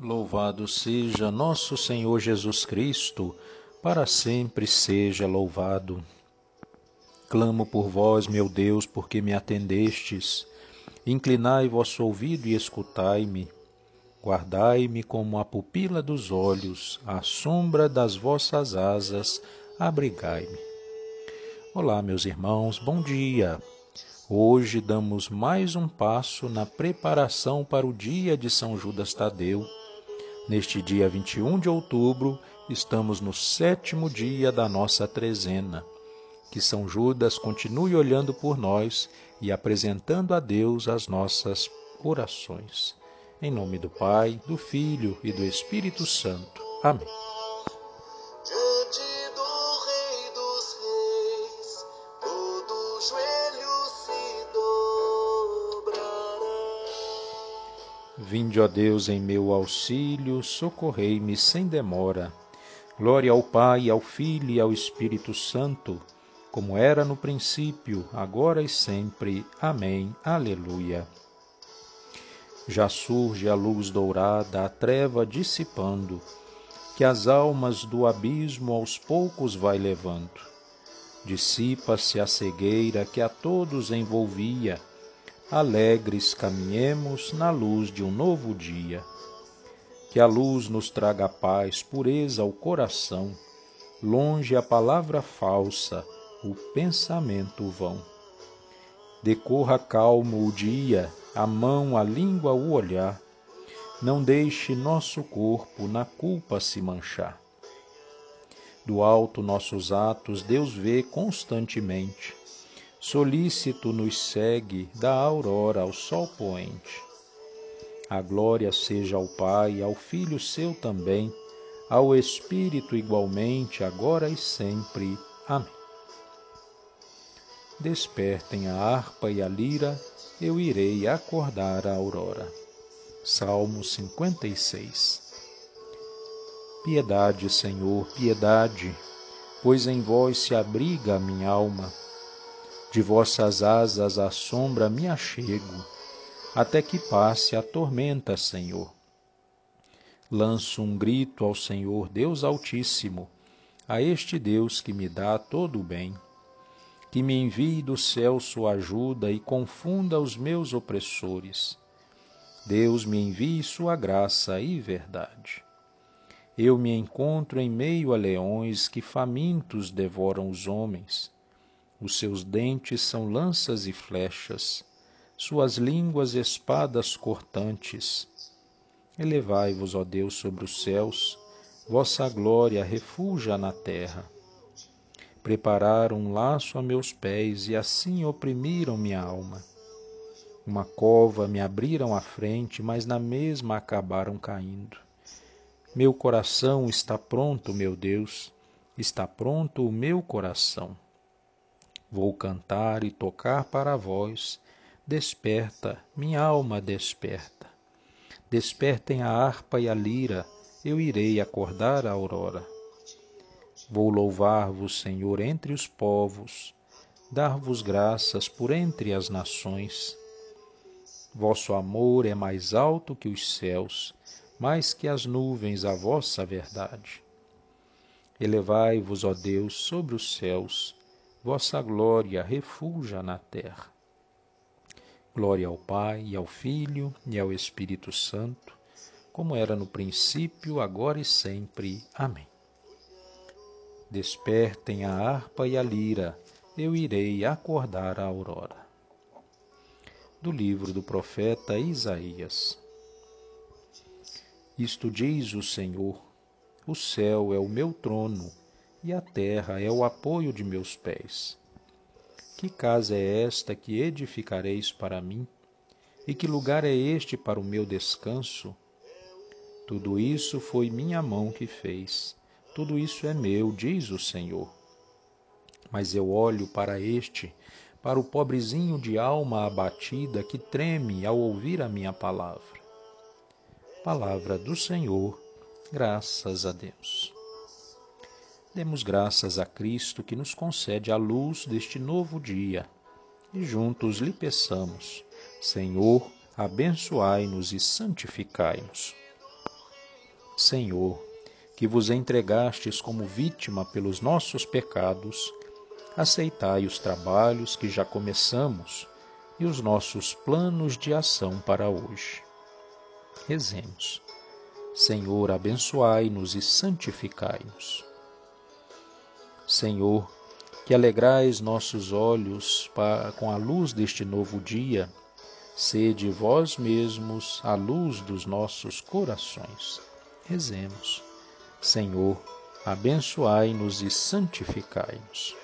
Louvado seja nosso Senhor Jesus Cristo, para sempre seja louvado. Clamo por vós, meu Deus, porque me atendestes. Inclinai vosso ouvido e escutai-me. Guardai-me como a pupila dos olhos, à sombra das vossas asas, abrigai-me. Olá, meus irmãos, bom dia. Hoje damos mais um passo na preparação para o dia de São Judas Tadeu Neste dia 21 de outubro, estamos no sétimo dia da nossa trezena. Que São Judas continue olhando por nós e apresentando a Deus as nossas orações. Em nome do Pai, do Filho e do Espírito Santo. Amém. Vinde, ó Deus, em meu auxílio, socorrei-me sem demora. Glória ao Pai, ao Filho e ao Espírito Santo, como era no princípio, agora e sempre. Amém. Aleluia. Já surge a luz dourada, a treva dissipando, que as almas do abismo aos poucos vai levando. Dissipa-se a cegueira que a todos envolvia, alegres caminhemos na luz de um novo dia. Que a luz nos traga paz, pureza ao coração, longe a palavra falsa, o pensamento vão. Decorra calmo o dia, a mão, a língua, o olhar. Não deixe nosso corpo na culpa se manchar. Do alto nossos atos Deus vê constantemente solícito nos segue da aurora ao sol poente. A glória seja ao Pai, ao Filho seu também, ao Espírito igualmente, agora e sempre. Amém. Despertem a harpa e a lira, eu irei acordar a aurora. Salmo 56 Piedade, Senhor, piedade, pois em vós se abriga a minha alma de vossas asas à sombra me achego, até que passe a tormenta, Senhor. Lanço um grito ao Senhor Deus Altíssimo, a este Deus que me dá todo o bem, que me envie do céu sua ajuda e confunda os meus opressores. Deus me envie sua graça e verdade. Eu me encontro em meio a leões que famintos devoram os homens os seus dentes são lanças e flechas, suas línguas espadas cortantes. Elevai-vos, ó Deus, sobre os céus, vossa glória refuja na terra. Prepararam um laço a meus pés e assim oprimiram minha alma. Uma cova me abriram à frente, mas na mesma acabaram caindo. Meu coração está pronto, meu Deus, está pronto o meu coração. Vou cantar e tocar para vós. Desperta, minha alma desperta. Despertem a harpa e a lira, eu irei acordar a aurora. Vou louvar-vos, Senhor, entre os povos, dar-vos graças por entre as nações. Vosso amor é mais alto que os céus, mais que as nuvens a vossa verdade. Elevai-vos, ó Deus, sobre os céus, vossa glória refulja na terra. Glória ao Pai, e ao Filho, e ao Espírito Santo, como era no princípio, agora e sempre. Amém. Despertem a harpa e a lira, eu irei acordar a aurora. Do livro do profeta Isaías. Isto diz o Senhor: O céu é o meu trono e a terra é o apoio de meus pés. Que casa é esta que edificareis para mim? E que lugar é este para o meu descanso? Tudo isso foi minha mão que fez. Tudo isso é meu, diz o Senhor. Mas eu olho para este, para o pobrezinho de alma abatida que treme ao ouvir a minha palavra. Palavra do Senhor, graças a Deus. Demos graças a Cristo que nos concede a luz deste novo dia e juntos lhe peçamos: Senhor, abençoai-nos e santificai-nos. Senhor, que vos entregastes como vítima pelos nossos pecados, aceitai os trabalhos que já começamos e os nossos planos de ação para hoje. Rezemos. Senhor, abençoai-nos e santificai-nos. Senhor, que alegrais nossos olhos com a luz deste novo dia, sede vós mesmos a luz dos nossos corações. Rezemos. Senhor, abençoai-nos e santificai-nos.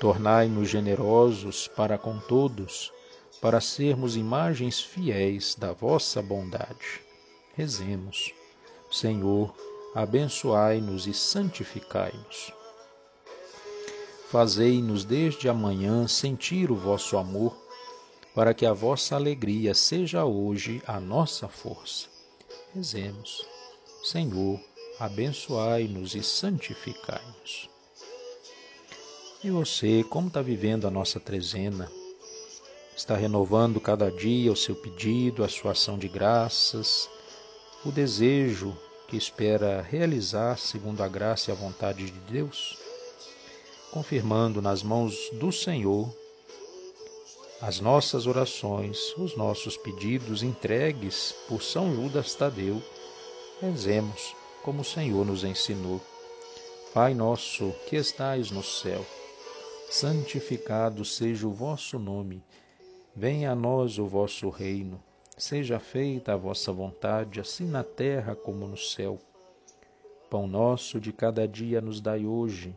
Tornai-nos generosos para com todos, para sermos imagens fiéis da vossa bondade. Rezemos. Senhor, abençoai-nos e santificai-nos. Fazei-nos desde amanhã sentir o vosso amor, para que a vossa alegria seja hoje a nossa força. Rezemos. Senhor, abençoai-nos e santificai-nos. E você, como está vivendo a nossa trezena? Está renovando cada dia o seu pedido, a sua ação de graças, o desejo que espera realizar segundo a graça e a vontade de Deus? Confirmando nas mãos do Senhor as nossas orações, os nossos pedidos entregues por São Judas Tadeu, rezemos como o Senhor nos ensinou. Pai nosso que estais no céu, santificado seja o vosso nome. Venha a nós o vosso reino. Seja feita a vossa vontade, assim na terra como no céu. Pão nosso de cada dia nos dai hoje.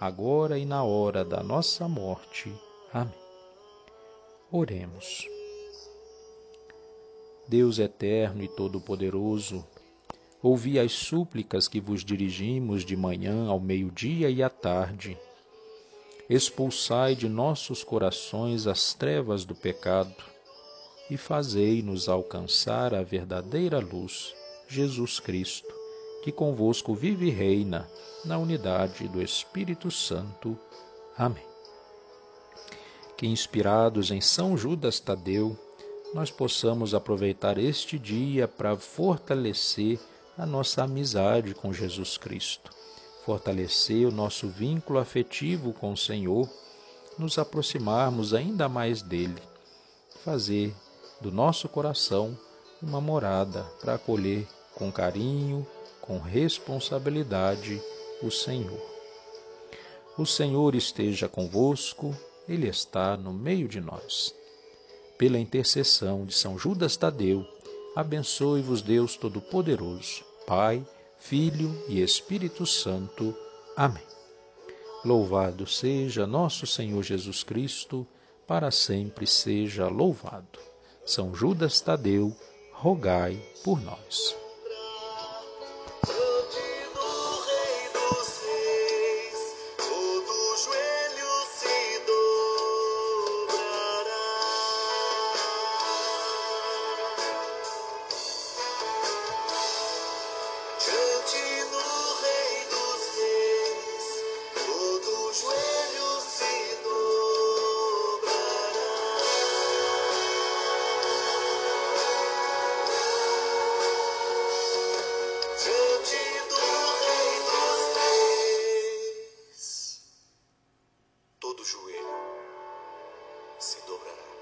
agora e na hora da nossa morte. Amém. Oremos. Deus eterno e todo-poderoso, ouvi as súplicas que vos dirigimos de manhã ao meio-dia e à tarde expulsai de nossos corações as trevas do pecado e fazei-nos alcançar a verdadeira luz, Jesus Cristo, que convosco vive e reina na unidade do Espírito Santo. Amém. Que inspirados em São Judas Tadeu, nós possamos aproveitar este dia para fortalecer a nossa amizade com Jesus Cristo fortalecer o nosso vínculo afetivo com o Senhor, nos aproximarmos ainda mais dele, fazer do nosso coração uma morada para acolher com carinho, com responsabilidade o Senhor. O Senhor esteja convosco, Ele está no meio de nós. Pela intercessão de São Judas Tadeu, abençoe-vos Deus Todo-Poderoso, Pai, Filho e Espírito Santo. Amém. Louvado seja nosso Senhor Jesus Cristo, para sempre seja louvado. São Judas Tadeu, rogai por nós. se dobrará.